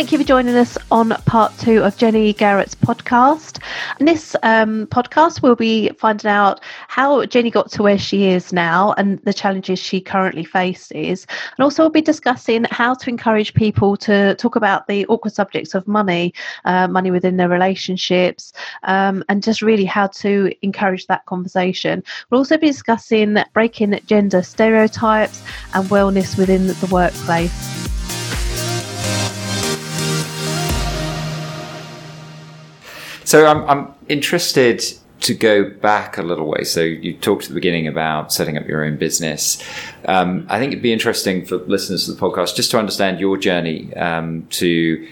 Thank you for joining us on part two of Jenny Garrett's podcast. In this um, podcast, we'll be finding out how Jenny got to where she is now and the challenges she currently faces. And also, we'll be discussing how to encourage people to talk about the awkward subjects of money, uh, money within their relationships, um, and just really how to encourage that conversation. We'll also be discussing breaking gender stereotypes and wellness within the workplace. So I'm, I'm interested to go back a little way. So you talked at the beginning about setting up your own business. Um, I think it'd be interesting for listeners to the podcast just to understand your journey um, to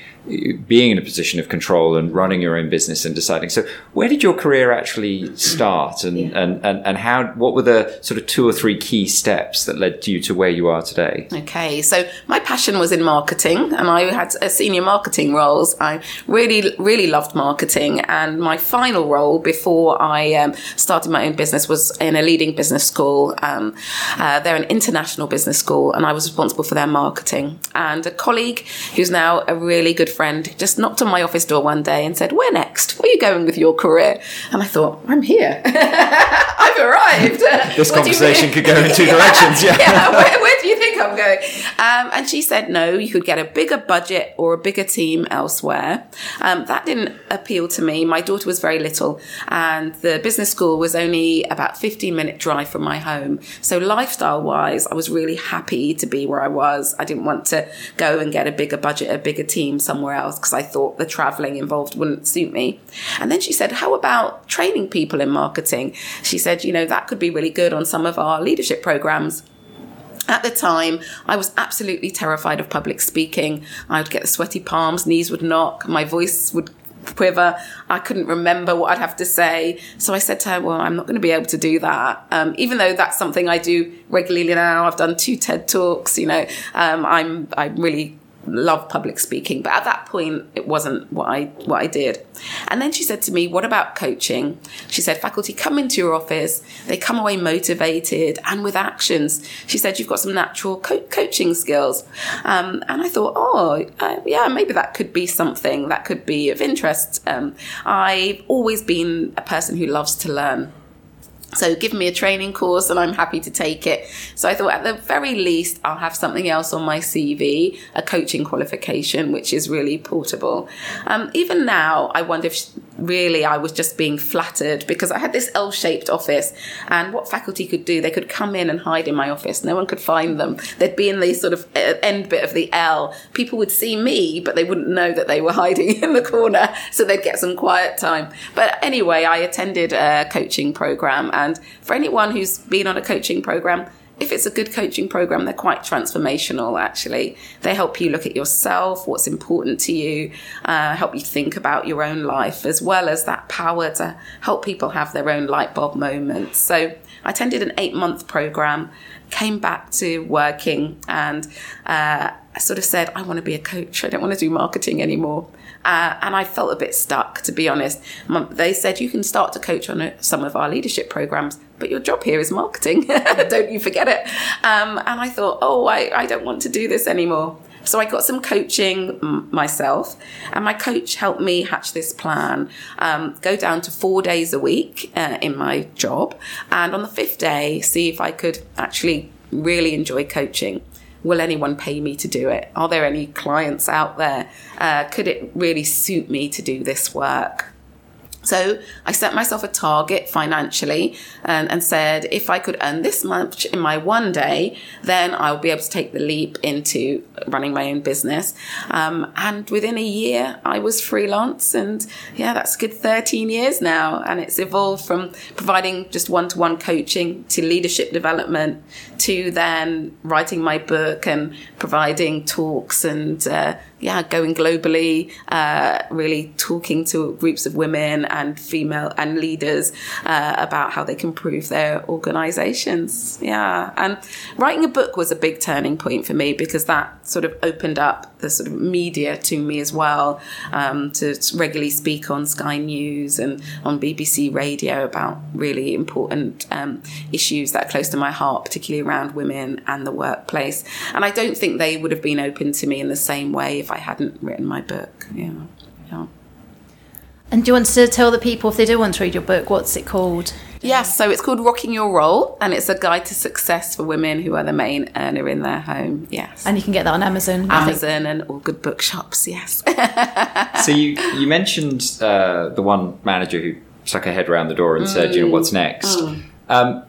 being in a position of control and running your own business and deciding. So, where did your career actually start, and, yeah. and, and, and how? What were the sort of two or three key steps that led you to where you are today? Okay, so my passion was in marketing, and I had senior marketing roles. I really, really loved marketing, and my final role before I um, started my own business was in a leading business school. Um, uh, they're an international business school, and I was responsible for their marketing. And a colleague who's now a really good friend just knocked on my office door one day and said, Where next? Where are you going with your career? And I thought, I'm here. I've arrived. this conversation could go in two directions. Yeah. yeah. Where, where, do you think I'm going? Um, and she said, No, you could get a bigger budget or a bigger team elsewhere. Um, that didn't appeal to me. My daughter was very little, and the business school was only about 15 minute drive from my home. So, lifestyle wise, I was really happy to be where I was. I didn't want to go and get a bigger budget, a bigger team somewhere somewhere else because I thought the traveling involved wouldn't suit me. And then she said, How about training people in marketing? She said, You know, that could be really good on some of our leadership programs. At the time, I was absolutely terrified of public speaking. I would get sweaty palms, knees would knock, my voice would quiver. I couldn't remember what I'd have to say. So I said to her, Well, I'm not going to be able to do that. Um, even though that's something I do regularly now. I've done two TED Talks, you know, um, I'm, I'm really love public speaking, but at that point it wasn't what I what I did. And then she said to me, "What about coaching?" She said, "Faculty come into your office, they come away motivated and with actions." She said, "You've got some natural co- coaching skills," um, and I thought, "Oh, uh, yeah, maybe that could be something that could be of interest." Um, I've always been a person who loves to learn. So give me a training course and I'm happy to take it. So I thought at the very least I'll have something else on my CV, a coaching qualification, which is really portable. Um, even now, I wonder if really I was just being flattered because I had this L-shaped office and what faculty could do, they could come in and hide in my office. No one could find them. They'd be in the sort of uh, end bit of the L. People would see me, but they wouldn't know that they were hiding in the corner. So they'd get some quiet time. But anyway, I attended a coaching program and for anyone who's been on a coaching program, if it's a good coaching program, they're quite transformational, actually. They help you look at yourself, what's important to you, uh, help you think about your own life, as well as that power to help people have their own light bulb moments. So I attended an eight month program, came back to working, and uh, I sort of said, I want to be a coach. I don't want to do marketing anymore. Uh, and I felt a bit stuck, to be honest. They said, you can start to coach on some of our leadership programs, but your job here is marketing. don't you forget it. Um, and I thought, oh, I, I don't want to do this anymore. So I got some coaching myself, and my coach helped me hatch this plan. Um, go down to four days a week uh, in my job, and on the fifth day, see if I could actually really enjoy coaching will anyone pay me to do it? Are there any clients out there? Uh, could it really suit me to do this work? So I set myself a target financially and, and, said if I could earn this much in my one day, then I'll be able to take the leap into running my own business. Um, and within a year, I was freelance, and yeah, that's good 13 years now. And it's evolved from providing just one to one coaching to leadership development to then writing my book and providing talks and uh, yeah, going globally, uh, really talking to groups of women and female and leaders uh, about how they can improve their organizations. Yeah. And writing a book was a big turning point for me because that sort of opened up the sort of media to me as well um, to regularly speak on Sky News and on BBC Radio about really important um, issues that are close to my heart, particularly around women and the workplace. And I don't think they would have been open to me in the same way if I hadn't written my book. Yeah. Yeah. And do you want to tell the people if they do want to read your book, what's it called? Yes, so it's called Rocking Your Role, and it's a guide to success for women who are the main earner in their home. Yes, and you can get that on Amazon. Amazon and all good bookshops. Yes. so you you mentioned uh, the one manager who stuck her head around the door and mm. said, "You know, what's next?" Mm. Um,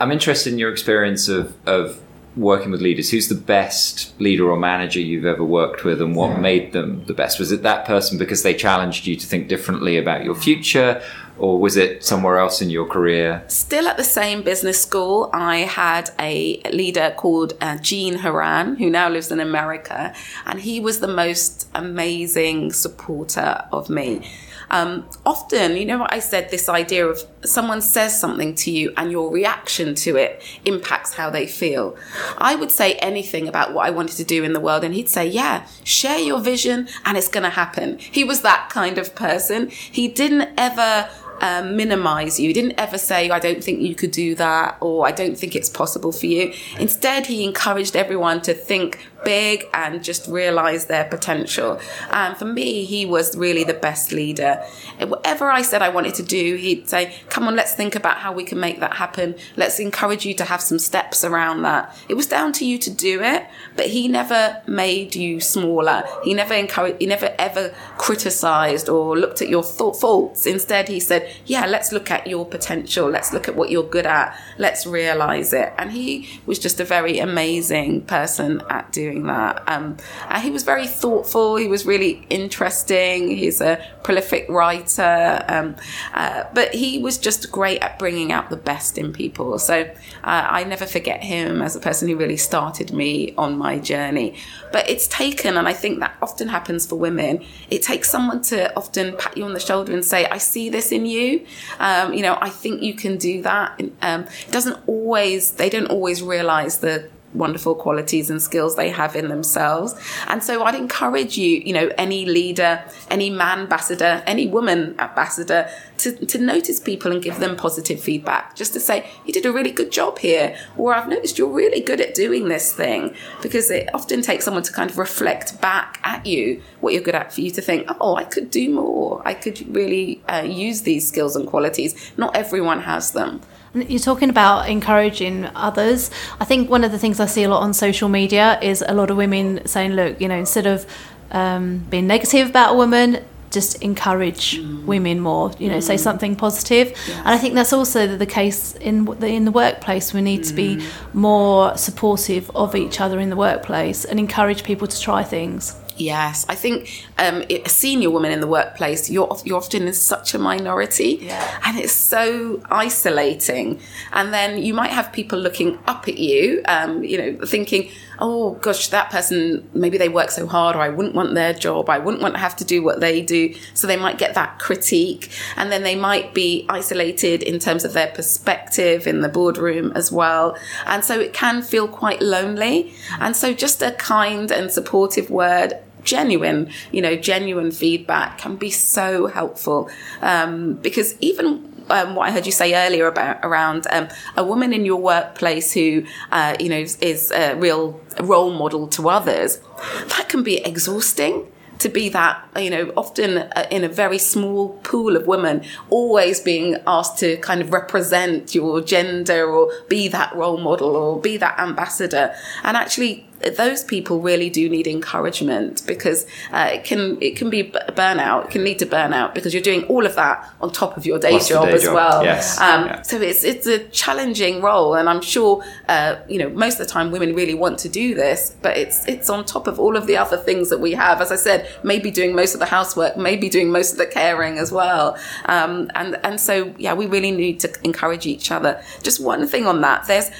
I'm interested in your experience of of working with leaders, who's the best leader or manager you've ever worked with and what made them the best? Was it that person because they challenged you to think differently about your future? Or was it somewhere else in your career? Still at the same business school, I had a leader called uh, Gene Haran, who now lives in America, and he was the most amazing supporter of me. Um, often, you know what I said, this idea of someone says something to you and your reaction to it impacts how they feel. I would say anything about what I wanted to do in the world, and he'd say, Yeah, share your vision and it's going to happen. He was that kind of person. He didn't ever um, minimize you. He didn't ever say, I don't think you could do that, or I don't think it's possible for you. Instead, he encouraged everyone to think big and just realize their potential. And for me, he was really the best leader. Whatever I said I wanted to do, he'd say, Come on, let's think about how we can make that happen. Let's encourage you to have some steps around that. It was down to you to do it, but he never made you smaller. He never encouraged, he never ever criticized or looked at your th- faults. Instead, he said, Yeah, let's look at your potential. Let's look at what you're good at. Let's realize it. And he was just a very amazing person at doing doing that. Um, he was very thoughtful. He was really interesting. He's a prolific writer, um, uh, but he was just great at bringing out the best in people. So uh, I never forget him as a person who really started me on my journey. But it's taken, and I think that often happens for women. It takes someone to often pat you on the shoulder and say, "I see this in you." Um, you know, I think you can do that. Um, it doesn't always. They don't always realize the wonderful qualities and skills they have in themselves. And so I'd encourage you, you know, any leader, any man ambassador, any woman ambassador to, to notice people and give them positive feedback. Just to say, you did a really good job here, or I've noticed you're really good at doing this thing. Because it often takes someone to kind of reflect back at you what you're good at for you to think, oh, I could do more. I could really uh, use these skills and qualities. Not everyone has them. You're talking about encouraging others. I think one of the things I see a lot on social media is a lot of women saying, look, you know, instead of um, being negative about a woman, just encourage mm. women more. You know, mm. say something positive. Yes. And I think that's also the case in the, in the workplace. We need mm. to be mm. more supportive of each other in the workplace and encourage people to try things. Yes, I think um, a senior woman in the workplace, you're you're often in such a minority, yeah. and it's so isolating. And then you might have people looking up at you, um, you know, thinking, "Oh gosh, that person maybe they work so hard, or I wouldn't want their job. I wouldn't want to have to do what they do." So they might get that critique, and then they might be isolated in terms of their perspective in the boardroom as well. And so it can feel quite lonely. And so just a kind and supportive word genuine, you know, genuine feedback can be so helpful um, because even um, what I heard you say earlier about around um, a woman in your workplace who, uh, you know, is, is a real role model to others, that can be exhausting to be that, you know, often uh, in a very small pool of women, always being asked to kind of represent your gender or be that role model or be that ambassador. And actually, those people really do need encouragement because uh, it can it can be burnout. It can lead to burnout because you're doing all of that on top of your day Plus job day as job. well. Yes. Um, yeah. So it's it's a challenging role, and I'm sure uh, you know most of the time women really want to do this, but it's it's on top of all of the other things that we have. As I said, maybe doing most of the housework, maybe doing most of the caring as well. Um, and and so yeah, we really need to encourage each other. Just one thing on that, there's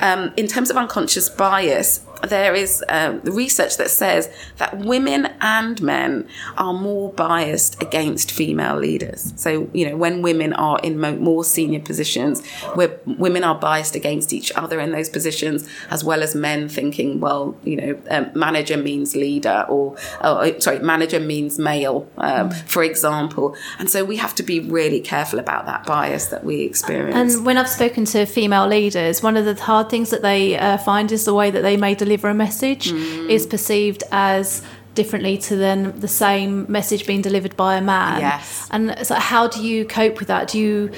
um, in terms of unconscious bias there is um, research that says that women and men are more biased against female leaders. So, you know, when women are in mo- more senior positions, where women are biased against each other in those positions, as well as men thinking, well, you know, um, manager means leader, or, or, sorry, manager means male, um, mm. for example. And so we have to be really careful about that bias that we experience. And when I've spoken to female leaders, one of the hard things that they uh, find is the way that they may deliver a message mm. is perceived as differently to then the same message being delivered by a man. Yes. And so how do you cope with that? Do you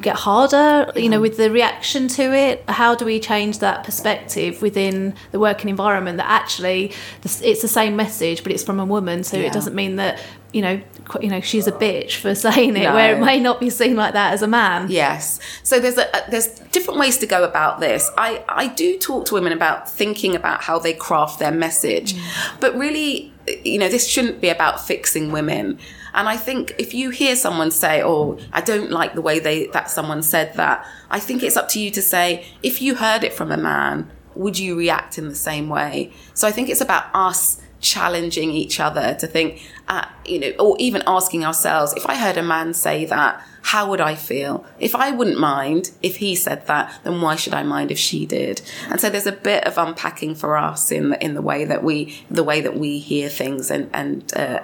get harder, you know, with the reaction to it? How do we change that perspective within the working environment that actually it's the same message, but it's from a woman, so yeah. it doesn't mean that you know, you know, she's a bitch for saying it, no. where it may not be seen like that as a man. Yes. So there's a, there's different ways to go about this. I I do talk to women about thinking about how they craft their message, mm. but really, you know, this shouldn't be about fixing women. And I think if you hear someone say, "Oh, I don't like the way they that someone said that," I think it's up to you to say, if you heard it from a man, would you react in the same way? So I think it's about us challenging each other to think, uh, you know, or even asking ourselves, if I heard a man say that, how would I feel? If I wouldn't mind if he said that, then why should I mind if she did? And so there's a bit of unpacking for us in the, in the way that we the way that we hear things and and uh,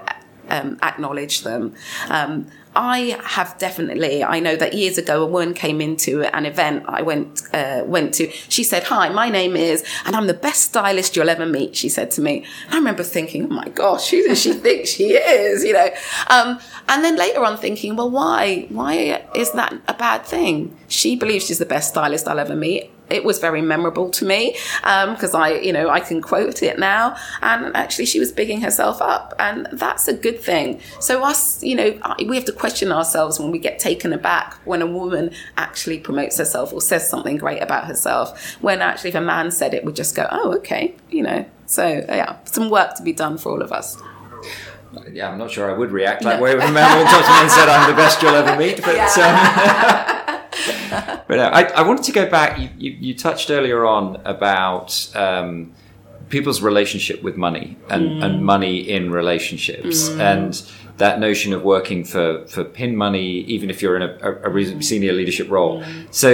um, acknowledge them. Um, I have definitely. I know that years ago, a woman came into an event I went uh, went to. She said, "Hi, my name is, and I'm the best stylist you'll ever meet." She said to me. I remember thinking, "Oh my gosh, who does she think she is?" You know. Um, and then later on, thinking, "Well, why? Why is that a bad thing?" She believes she's the best stylist I'll ever meet it was very memorable to me because um, I, you know, I can quote it now. And actually, she was bigging herself up, and that's a good thing. So us, you know, we have to question ourselves when we get taken aback when a woman actually promotes herself or says something great about herself. When actually, if a man said it, we just go, "Oh, okay," you know. So yeah, some work to be done for all of us yeah, I'm not sure I would react that no. way when a man walked up to me and said, "I'm the best you'll ever meet." But yeah. um, but uh, I, I, wanted to go back. You, you, you touched earlier on about um, people's relationship with money and, mm. and money in relationships mm. and that notion of working for, for pin money, even if you're in a, a, a senior leadership role. Mm. So,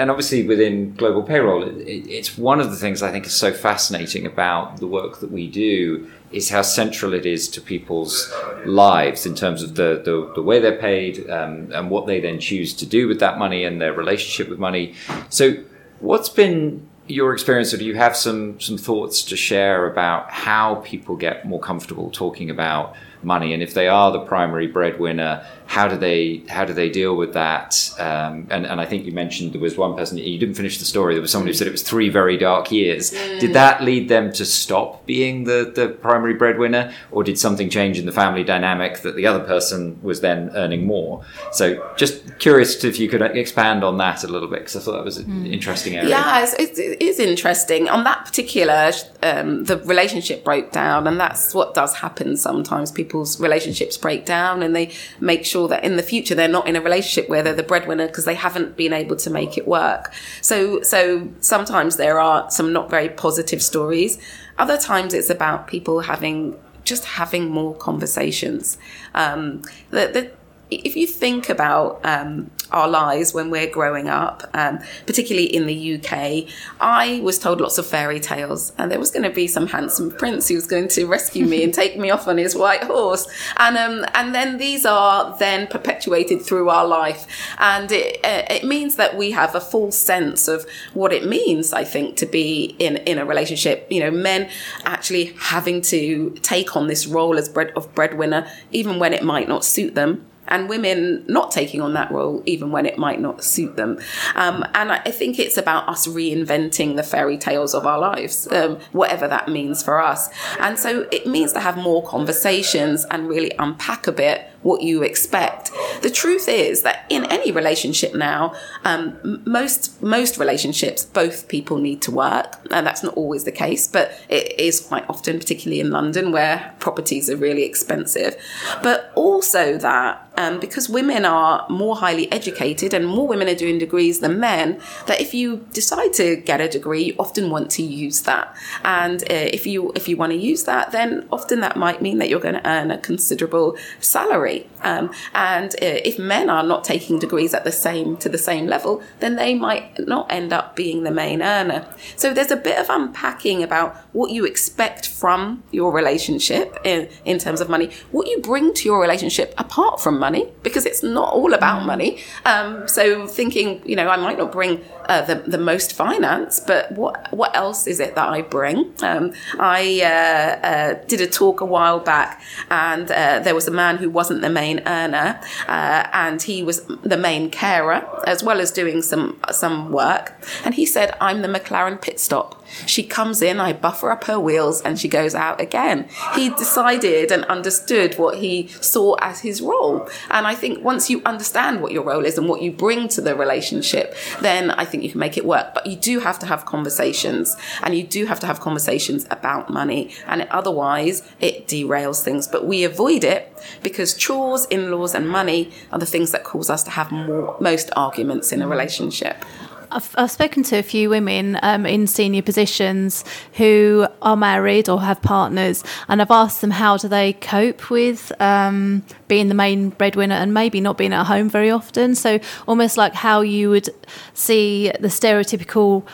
and obviously within global payroll, it, it's one of the things I think is so fascinating about the work that we do is how central it is to people's lives in terms of the, the, the way they're paid um, and what they then choose to do with that money and their relationship with money. So, what's been your experience? Or do you have some some thoughts to share about how people get more comfortable talking about money and if they are the primary breadwinner how do they how do they deal with that? Um, and, and I think you mentioned there was one person you didn't finish the story. There was someone who said it was three very dark years. Mm. Did that lead them to stop being the the primary breadwinner, or did something change in the family dynamic that the other person was then earning more? So just curious if you could expand on that a little bit because I thought that was an mm. interesting area. Yeah, it's, it is interesting. On that particular, um, the relationship broke down, and that's what does happen sometimes. People's relationships break down, and they make sure that in the future they're not in a relationship where they're the breadwinner because they haven't been able to make it work. So, so sometimes there are some not very positive stories. Other times it's about people having just having more conversations. Um, the, the, if you think about um, our lives when we're growing up, um, particularly in the UK, I was told lots of fairy tales, and there was going to be some handsome prince who was going to rescue me and take me off on his white horse, and um, and then these are then perpetuated through our life, and it uh, it means that we have a full sense of what it means. I think to be in in a relationship, you know, men actually having to take on this role as bread of breadwinner, even when it might not suit them and women not taking on that role even when it might not suit them. Um, and I think it's about us reinventing the fairy tales of our lives, um, whatever that means for us. And so it means to have more conversations and really unpack a bit what you expect. The truth is that in any relationship now, um, most most relationships, both people need to work, and that's not always the case, but it is quite often, particularly in London, where properties are really expensive. But also that um, because women are more highly educated and more women are doing degrees than men, that if you decide to get a degree, you often want to use that. And uh, if you if you want to use that, then often that might mean that you're going to earn a considerable salary. Um, and uh, if men are not taking degrees at the same to the same level, then they might not end up being the main earner. So there's a bit of unpacking about what you expect from your relationship in, in terms of money, what you bring to your relationship apart from money, because it's not all about money. Um, so thinking, you know, I might not bring uh, the, the most finance, but what what else is it that I bring? Um, I uh, uh, did a talk a while back, and uh, there was a man who wasn't the main earner, uh, and he was the main carer as well as doing some some work. And he said, "I'm the McLaren pit stop." She comes in, I buffer up her wheels, and she goes out again. He decided and understood what he saw as his role. And I think once you understand what your role is and what you bring to the relationship, then I think you can make it work. But you do have to have conversations, and you do have to have conversations about money. And otherwise, it derails things. But we avoid it because chores, in laws, and money are the things that cause us to have more, most arguments in a relationship. I've, I've spoken to a few women um, in senior positions who are married or have partners, and I've asked them how do they cope with um, being the main breadwinner and maybe not being at home very often. So almost like how you would see the stereotypical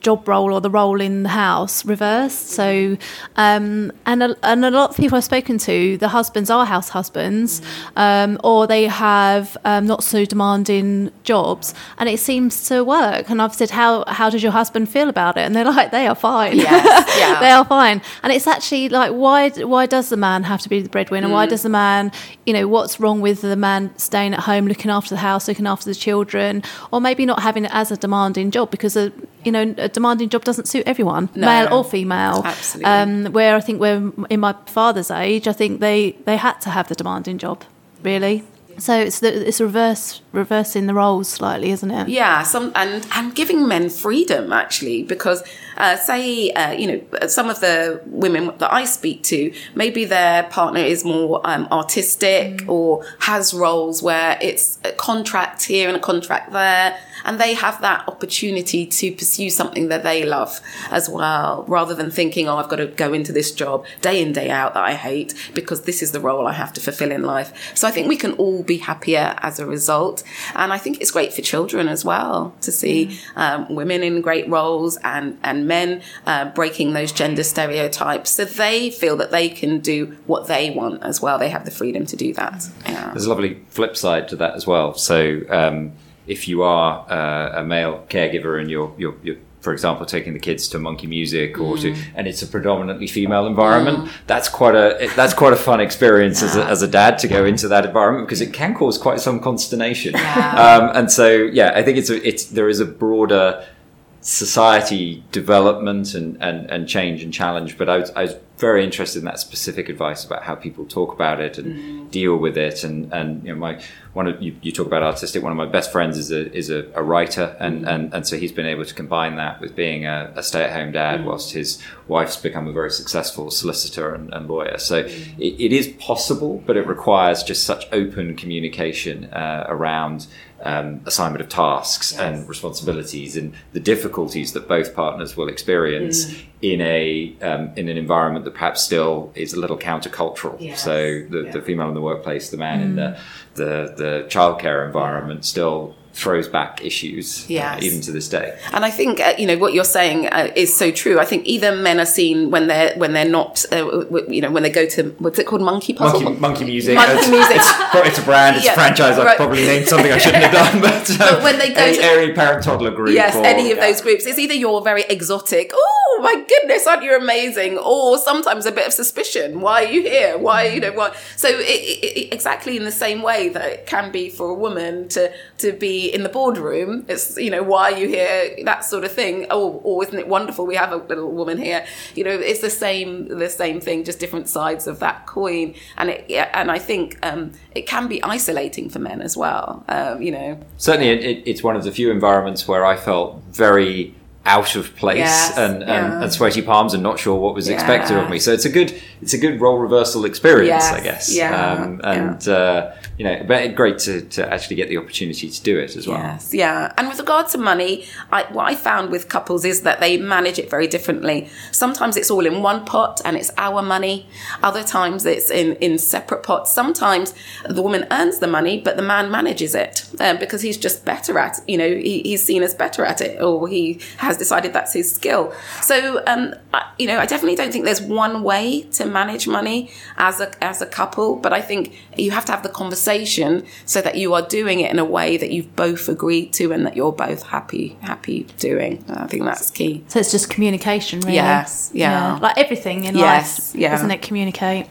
job role or the role in the house reversed. So, um, and a, and a lot of people I've spoken to, the husbands are house husbands, um, or they have um, not so demanding jobs, and it seems to work. And I've said, how how does your husband feel about it? And they're like, they are fine. Yes, yeah. they are fine. And it's actually like, why why does the man have to be the breadwinner? Why does the man, you know, what's wrong with the man staying at home, looking after the house, looking after the children, or maybe not having it as a demanding job because a you know a demanding job doesn't suit everyone, No. male or female. Absolutely. Um, where I think we're in my father's age, I think they they had to have the demanding job, really. So it's the, it's reverse reversing the roles slightly, isn't it? Yeah, some and and giving men freedom actually, because uh, say uh, you know some of the women that I speak to, maybe their partner is more um, artistic or has roles where it's a contract here and a contract there, and they have that opportunity to pursue something that they love as well, rather than thinking, oh, I've got to go into this job day in day out that I hate because this is the role I have to fulfill in life. So I think we can all be happier as a result. And I think it's great for children as well to see um, women in great roles and, and men uh, breaking those gender stereotypes so they feel that they can do what they want as well. They have the freedom to do that. Yeah. There's a lovely flip side to that as well. So, um, if you are uh, a male caregiver and you're, you're, you're, for example, taking the kids to monkey music or to, and it's a predominantly female environment, that's quite a that's quite a fun experience as, a, as a dad to go into that environment because it can cause quite some consternation. Um, and so, yeah, I think it's a, it's there is a broader society development and, and, and change and challenge. But I was, I was very interested in that specific advice about how people talk about it and mm-hmm. deal with it. And, and you know, my one of you, you talk about artistic. One of my best friends is a is a, a writer, and, mm-hmm. and and so he's been able to combine that with being a, a stay at home dad, mm-hmm. whilst his wife's become a very successful solicitor and, and lawyer. So it, it is possible, but it requires just such open communication uh, around um, assignment of tasks and responsibilities and the difficulties that both partners will experience in a um, in an environment that perhaps still is a little countercultural. Yes. So the, Yeah. the female in the workplace, the man in the the, the childcare environment still throws back issues uh, even to this day. And I think uh, you know what you're saying uh, is so true. I think either men are seen when they're when they're not, uh, w- w- you know, when they go to what's it called, monkey puzzle. Monkey, monkey music. Monkey it's, music. It's, it's a brand. It's Yeah, a franchise. I've right. probably named something I shouldn't have done. But, um, But when they go any, to- any parent toddler group. Yes, or- any of yeah. those groups. It's either you're very exotic, oh, my goodness, aren't you amazing? Or sometimes a bit of suspicion. Why are you here? Why, you know, why? So it, it, it, exactly in the same way that it can be for a woman to, to be in the boardroom. It's, you know, why are you here? That sort of thing. Oh, oh, isn't it wonderful? We have a little woman here. You know, it's the same, the same thing, just different sides of that coin. And it, and I think um, it can be isolating for men as well. Um, you know, certainly it, it's one of the few environments where I felt very out of place Yes, and, and, yeah. and sweaty palms and not sure what was expected of me. So it's a good it's a good role reversal experience, I guess. yeah, Um, and uh, you know, but great to, to actually get the opportunity to do it as well. Yes, yeah. And with regard to money, I, what I found with couples is that they manage it very differently. Sometimes it's all in one pot and it's our money. Other times it's in, in separate pots. Sometimes the woman earns the money, but the man manages it um, because he's just better at, you know, he, he's seen as better at it or he has decided that's his skill. So, um, I, you know, I definitely don't think there's one way to manage money as a, as a couple, but I think you have to have the conversation so that you are doing it in a way that you've both agreed to and that you're both happy happy doing. I think that's key. So it's just communication, really. Yes, yeah. Like everything in Yes, life, yeah. isn't it? Communicate.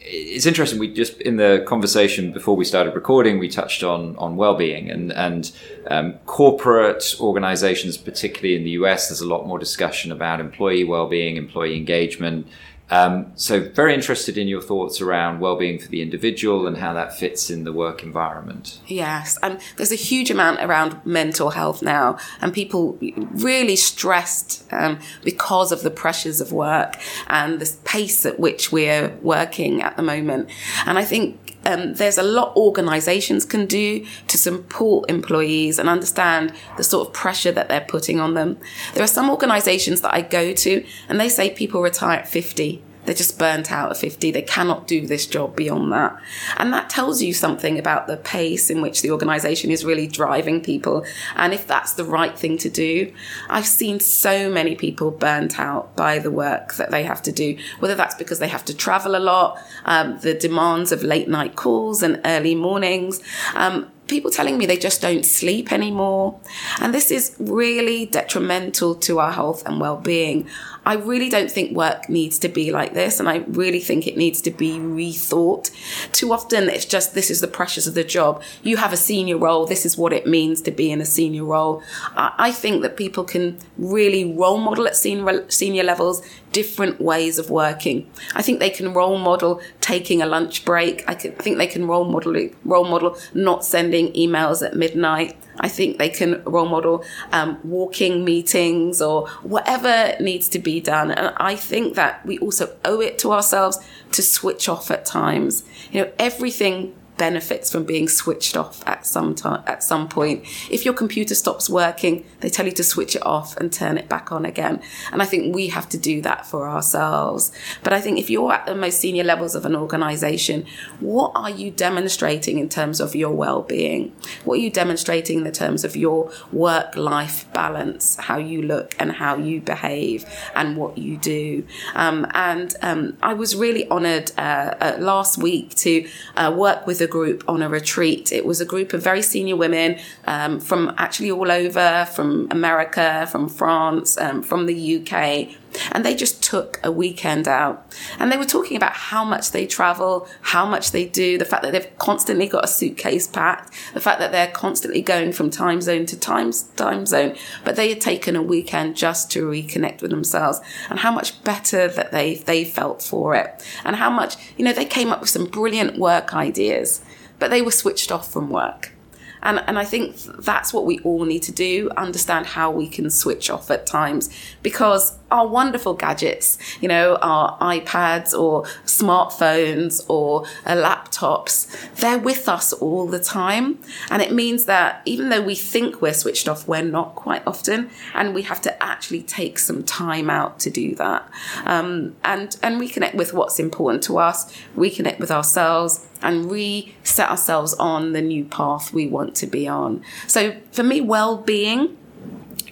it's interesting. We just in the conversation before we started recording, we touched on on well-being and and um, corporate organizations, particularly in the US. There's a lot more discussion about employee well-being, employee engagement. Um, so, very interested in your thoughts around well-being for the individual and how that fits in the work environment. Yes, and there's a huge amount around mental health now, and people really stressed um, because of the pressures of work and the pace at which we're working at the moment. And I think um, there's a lot organisations can do to support employees and understand the sort of pressure that they're putting on them. There are some organisations that I go to, and they say people retire at 50 they're just burnt out at 50. They cannot do this job beyond that. And that tells you something about the pace in which the organization is really driving people. And if that's the right thing to do, I've seen so many people burnt out by the work that they have to do, whether that's because they have to travel a lot, um, the demands of late night calls and early mornings. Um, people telling me they just don't sleep anymore. And this is really detrimental to our health and well being. I really don't think work needs to be like this. And I really think it needs to be rethought. Too often it's just this is the pressures of the job. You have a senior role. This is what it means to be in a senior role. I, think that people can really role model at senior, senior levels different ways of working. I think they can role model taking a lunch break. I, think they can role model role model not sending emails at midnight. I think they can role model um, walking meetings or whatever needs to be done. And I think that we also owe it to ourselves to switch off at times. You know, everything benefits from being switched off at some time at some point. If your computer stops working they tell you to switch it off and turn it back on again. And i think we have to do that for ourselves. But i think if you're at the most senior levels of an organization what are you demonstrating in terms of your well-being? What are you demonstrating in the terms of your work life balance how you look and how you behave and what you do? Um, and um, i was really honored uh, uh, last week to uh, work with a group on a retreat. It was a group of very senior women um, from actually all over, from America, from France, um, from the UK. And they just took a weekend out. And they were talking about how much they travel, how much they do, the fact that they've constantly got a suitcase packed, the fact that they're constantly going from time zone to time, time zone. But they had taken a weekend just to reconnect with themselves and how much better that they, they felt for it. And how much, you know, they came up with some brilliant work ideas, but they were switched off from work. And, and I think that's what we all need to do understand how we can switch off at times because our wonderful gadgets, you know, our iPads or smartphones or uh, laptops, they're with us all the time. And it means that even though we think we're switched off, we're not quite often. And we have to actually take some time out to do that um, and, and reconnect with what's important to us, reconnect with ourselves and reset ourselves on the new path we want to be on. So for me, well-being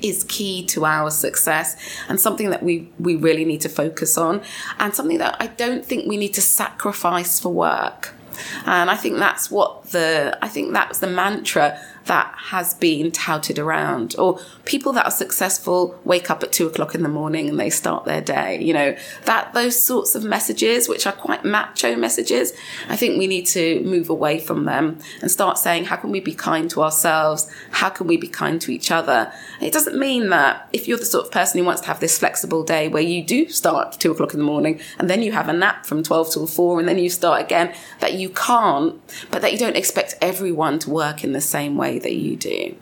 is key to our success and something that we we really need to focus on and something that I don't think we need to sacrifice for work. And I think that's what the I think that's the mantra that has been touted around or people that are successful wake up at two o'clock in the morning and they start their day you know that those sorts of messages which are quite macho messages i think we need to move away from them and start saying how can we be kind to ourselves? How can we be kind to each other? It doesn't mean that if you're the sort of person who wants to have this flexible day where you do start at two o'clock in the morning and then you have a nap from 12 till 4 and then you start again that you can't but that you don't expect everyone to work in the same way that you do.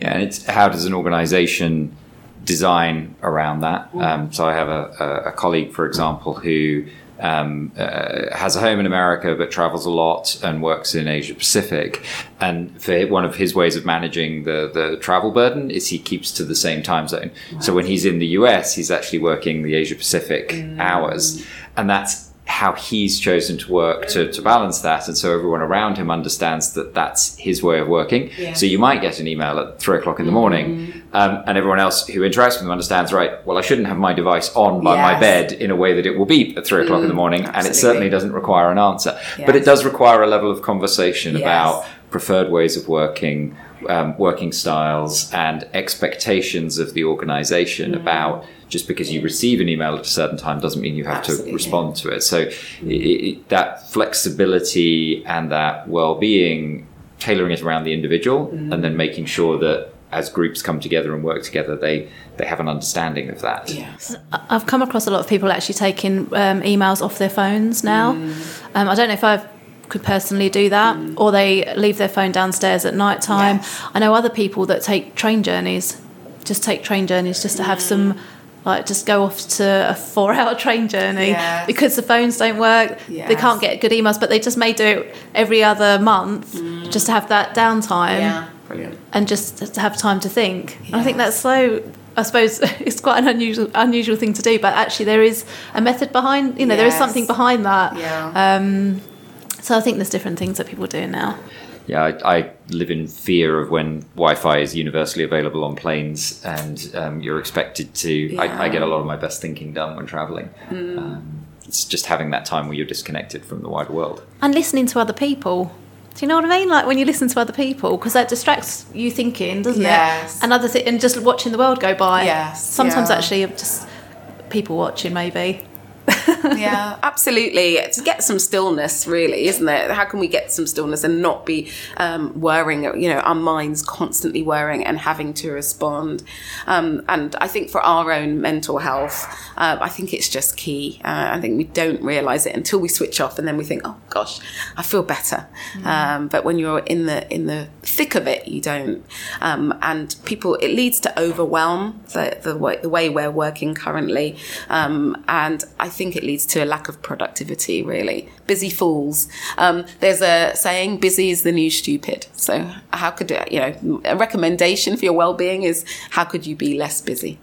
Yeah, and it's how does an organization design around that? Um, so I have a, a, colleague, for example, who um, uh, has a home in America but travels a lot and works in Asia Pacific. And for one of his ways of managing the, the travel burden is he keeps to the same time zone. Wow. So when he's in the US, he's actually working the Asia Pacific mm. hours. And that's how he's chosen to work to, to balance that. And so everyone around him understands that that's his way of working. Yeah. So you might get an email at three o'clock in the morning, mm-hmm. um, and everyone else who interacts with him understands, right, well, I shouldn't have my device on by yes. my bed in a way that it will beep at three o'clock mm, in the mm, morning. Absolutely. And it certainly doesn't require an answer. Yes. But it does require a level of conversation yes. about preferred ways of working. Um, working styles and expectations of the organization mm. about just because you receive an email at a certain time doesn't mean you have Absolutely. to respond to it. So it, it, that flexibility and that well-being, tailoring it around the individual, mm. and then making sure that as groups come together and work together, they they have an understanding of that. Yes, I've come across a lot of people actually taking um, emails off their phones now. Mm. Um, I don't know if I could personally do that, mm. or they leave their phone downstairs at night time. Yes. I know other people that take train journeys, just take train journeys just to have some like just go off to a four hour train journey yes. because the phones don't work yes. they can't get good emails but they just may do it every other month mm. just to have that downtime yeah. Brilliant. and just to have time to think yes. i think that's so I suppose it's quite an unusual unusual thing to do, but actually there is a method behind. You know, there is something behind that. Yeah. Um, so I think there's different things that people are doing now yeah, I, I, live in fear of when Wi-Fi is universally available on planes, and um, you're expected to. Yeah. I, I, get a lot of my best thinking done when traveling. Mm. Um, it's just having that time where you're disconnected from the wider world and listening to other people. Do you know what I mean? Like when you listen to other people, because that distracts you thinking, doesn't yes. it? And other th- and just watching the world go by. Yes. Sometimes yeah. actually, just people watching maybe yeah, absolutely. To get some stillness, really, isn't it? How can we get some stillness and not be um, worrying, you know, our minds constantly worrying and having to respond? Um, and I think for our own mental health, uh, I think it's just key. Uh, I think we don't realize it until we switch off and then we think, oh gosh, I feel better. Mm. Um, but when you're in the in the thick of it, you don't. Um, and people, it leads to overwhelm the, the, way, the way we're working currently. Um, and I think it leads to a lack of productivity, really. Busy fools. Um, there's a saying, busy is the new stupid. So, how could, you know, a recommendation for your well being is how could you be less busy?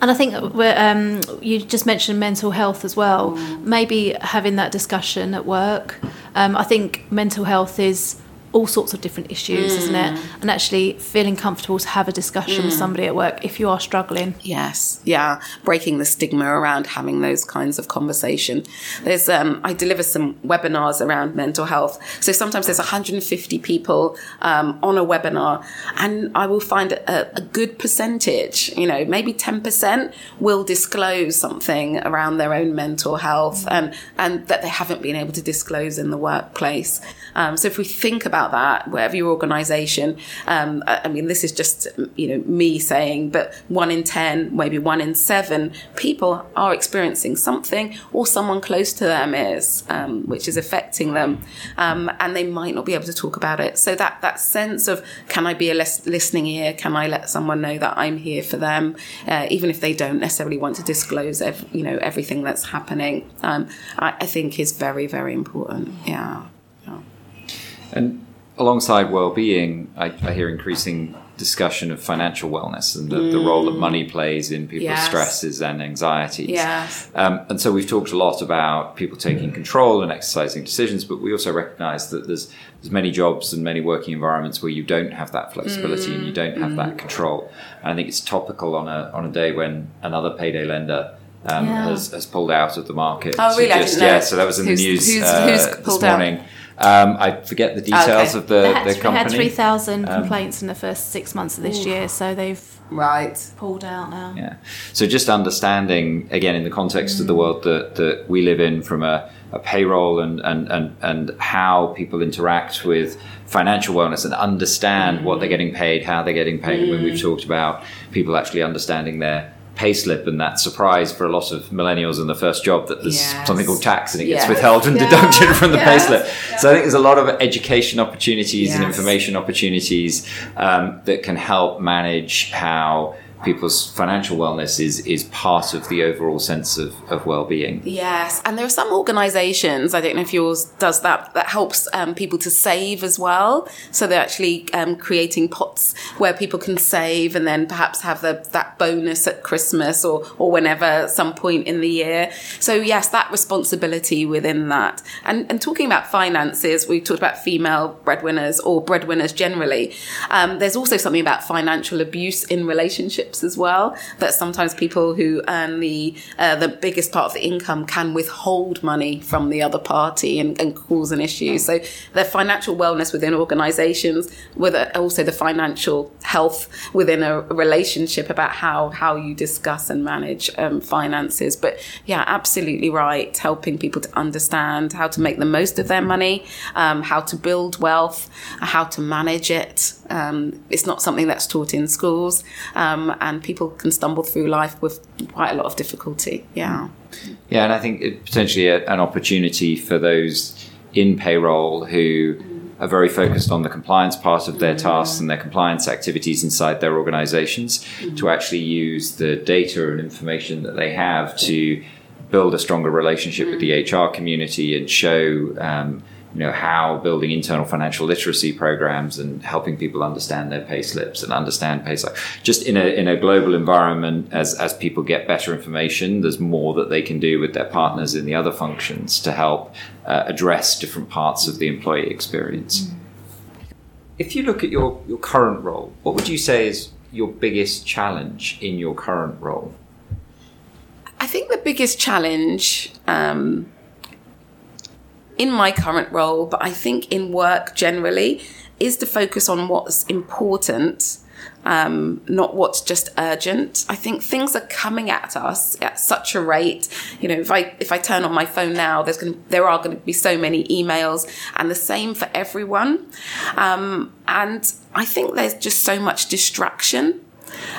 And I think um, you just mentioned mental health as well. Mm. Maybe having that discussion at work. Um, I think mental health is all sorts of different issues, mm. isn't it? Mm. And actually feeling comfortable to have a discussion mm. with somebody at work if you are struggling. Yes, yeah, breaking the stigma around having those kinds of conversation. There's, um, I deliver some webinars around mental health. So sometimes there's 150 people um, on a webinar, and I will find a, a good percentage, you know, maybe 10% will disclose something around their own mental health mm. and and that they haven't been able to disclose in the workplace. Um, so if we think about that, whatever your organisation, um, I mean, this is just you know me saying, but one in ten, maybe one in seven people are experiencing something, or someone close to them is, um, which is affecting them, um, and they might not be able to talk about it. So that that sense of can I be a listening ear? Can I let someone know that I'm here for them, uh, even if they don't necessarily want to disclose, ev- you know, everything that's happening? Um, I, I think is very very important. Yeah. And alongside well-being, I, I, hear increasing discussion of financial wellness and the, mm. the role that money plays in people's yes. stresses and anxieties. Yes. Um, and so we've talked a lot about people taking control and exercising decisions, but we also recognise that there's there's many jobs and many working environments where you don't have that flexibility mm. and you don't have mm. that control. And I think it's topical on a on a day when another payday lender um, yeah. has, has pulled out of the market. Oh, really? Just, yeah, so that was in who's, the news who's, uh, who's this morning. Out? Um, I forget the details Okay. of the, They had, the they company. had 3,000 Um, complaints in the first six months of this year, so they've Right. pulled out now. Yeah. So just understanding again in the context of the world that, that we live in from a, a payroll and, and, and, and how people interact with financial wellness and understand what they're getting paid, how they're getting paid. When we've talked about people actually understanding their pay slip and that surprise for a lot of millennials in the first job that there's Yes. something called tax and it gets withheld and Yeah. deducted from the pay Yes. slip. So I think there's a lot of education opportunities and information opportunities um, that can help manage how people's financial wellness is is part of the overall sense of, of well-being. Yes, and there are some organisations. I don't know if yours does that. That helps um, people to save as well. So they're actually um, creating pots where people can save, and then perhaps have the, that bonus at Christmas or or whenever some point in the year. So yes, that responsibility within that. And and talking about finances, we've talked about female breadwinners or breadwinners generally. Um, there's also something about financial abuse in relationships as well. That sometimes people who earn the uh, the biggest part of the income can withhold money from the other party and, and cause an issue. So the financial wellness within organisations, with uh, also the financial health within a relationship about how how you discuss and manage um, finances. But yeah, absolutely right. Helping people to understand how to make the most of their money, um, how to build wealth, how to manage it. Um, it's not something that's taught in schools, um, and people can stumble through life with quite a lot of difficulty. Yeah. Yeah, and I think it potentially a, an opportunity for those in payroll who are very focused on the compliance part of their tasks and their compliance activities inside their organizations to actually use the data and information that they have to build a stronger relationship with the HR community and show um, you know how building internal financial literacy programs and helping people understand their pay slips and understand pay slips just in a in a global environment as as people get better information there's more that they can do with their partners in the other functions to help uh, address different parts of the employee experience. If you look at your your current role what would you say is your biggest challenge in your current role? I think the biggest challenge um, in my current role, but I think in work generally, is to focus on what's important, um, not what's just urgent. I think things are coming at us at such a rate. You know, if I if I turn on my phone now, there's going there are going to be so many emails, and the same for everyone. Um, and I think there's just so much distraction,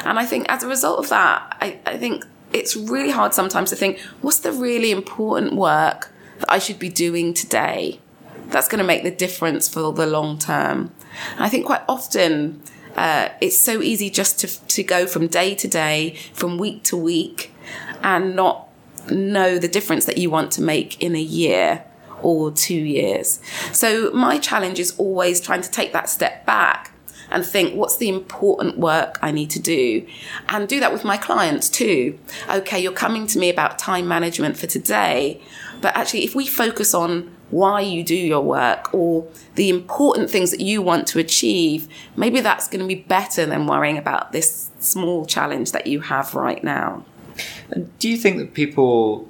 and I think as a result of that, I, I think it's really hard sometimes to think what's the really important work that I should be doing today that's going to make the difference for the long term. I think quite often uh, it's so easy just to, to go from day to day, from week to week, and not know the difference that you want to make in a year or two years. So my challenge is always trying to take that step back and think what's the important work I need to do and do that with my clients too. Okay, you're coming to me about time management for today, but actually, if we focus on why you do your work or the important things that you want to achieve, maybe that's going to be better than worrying about this small challenge that you have right now. And do you think that people,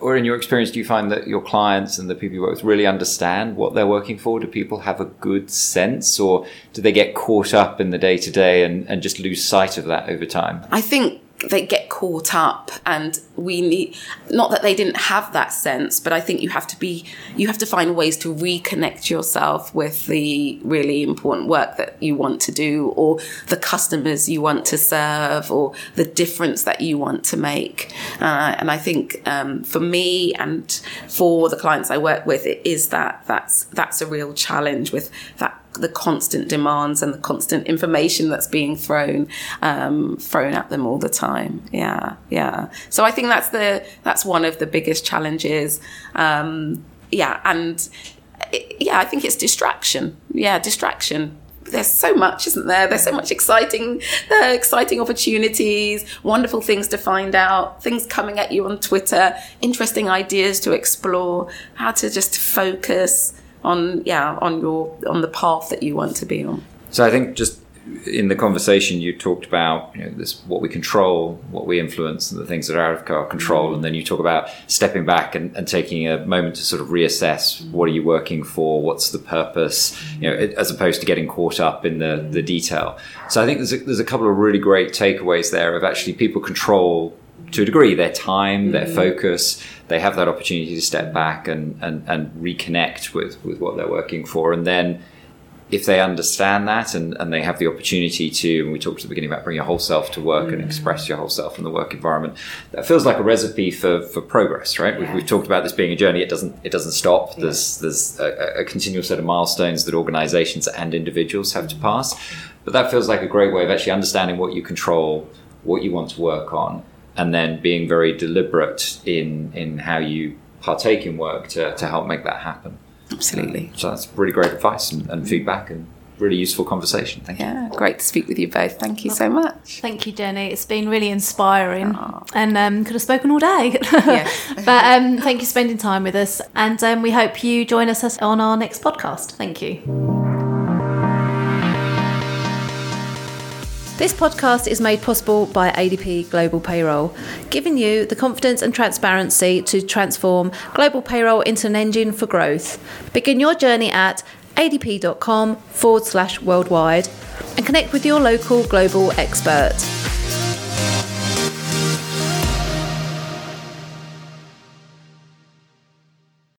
or in your experience, do you find that your clients and the people you work with really understand what they're working for? Do people have a good sense, or do they get caught up in the day to day and just lose sight of that over time? I think they get caught up and we need not that they didn't have that sense but i think you have to be you have to find ways to reconnect yourself with the really important work that you want to do or the customers you want to serve or the difference that you want to make. Uh, and i think um, for me and for the clients i work with it is that that's that's a real challenge with that the constant demands and the constant information that's being thrown um, thrown at them all the time. Yeah, yeah. So I think that's the that's one of the biggest challenges. Um, yeah, and yeah, I think it's distraction. Yeah, distraction. There's so much, isn't there? There's so much exciting, uh, exciting opportunities, wonderful things to find out, things coming at you on Twitter, interesting ideas to explore, how to just focus on yeah on your on the path that you want to be on So I think just in the conversation you talked about you know, this what we control, what we influence, and the things that are out of our control, and then you talk about stepping back and, and taking a moment to sort of reassess what are you working for, what's the purpose, you know, as opposed to getting caught up in the the detail. So I think there's a, there's a couple of really great takeaways there of actually people control to a degree their time, their mm-hmm. focus. They have that opportunity to step back and, and, and reconnect with, with what they're working for. And then if they understand that and, and they have the opportunity to, and we talked at the beginning about bring your whole self to work and mm-hmm. express your whole self in the work environment, that feels like a recipe for, for progress, right? We've, we've talked about this being a journey. It doesn't, it doesn't stop. There's, there's a, a continual set of milestones that organizations and individuals have to mm-hmm. pass. But that feels like a great way of actually understanding what you control, what you want to work on, and then being very deliberate in in how you partake in work to, to help make that happen. Absolutely. So that's really great advice and, and feedback and really useful conversation. Thank you. Yeah, great to speak with you both. Thank you so much. Thank you, Jenny. It's been really inspiring and um, could have spoken all day. Yes. but um, thank you for spending time with us. And um, we hope you join us on our next podcast. Thank you. This podcast is made possible by ADP Global Payroll, giving you the confidence and transparency to transform global payroll into an engine for growth. Begin your journey at adp.com forward slash worldwide and connect with your local global expert.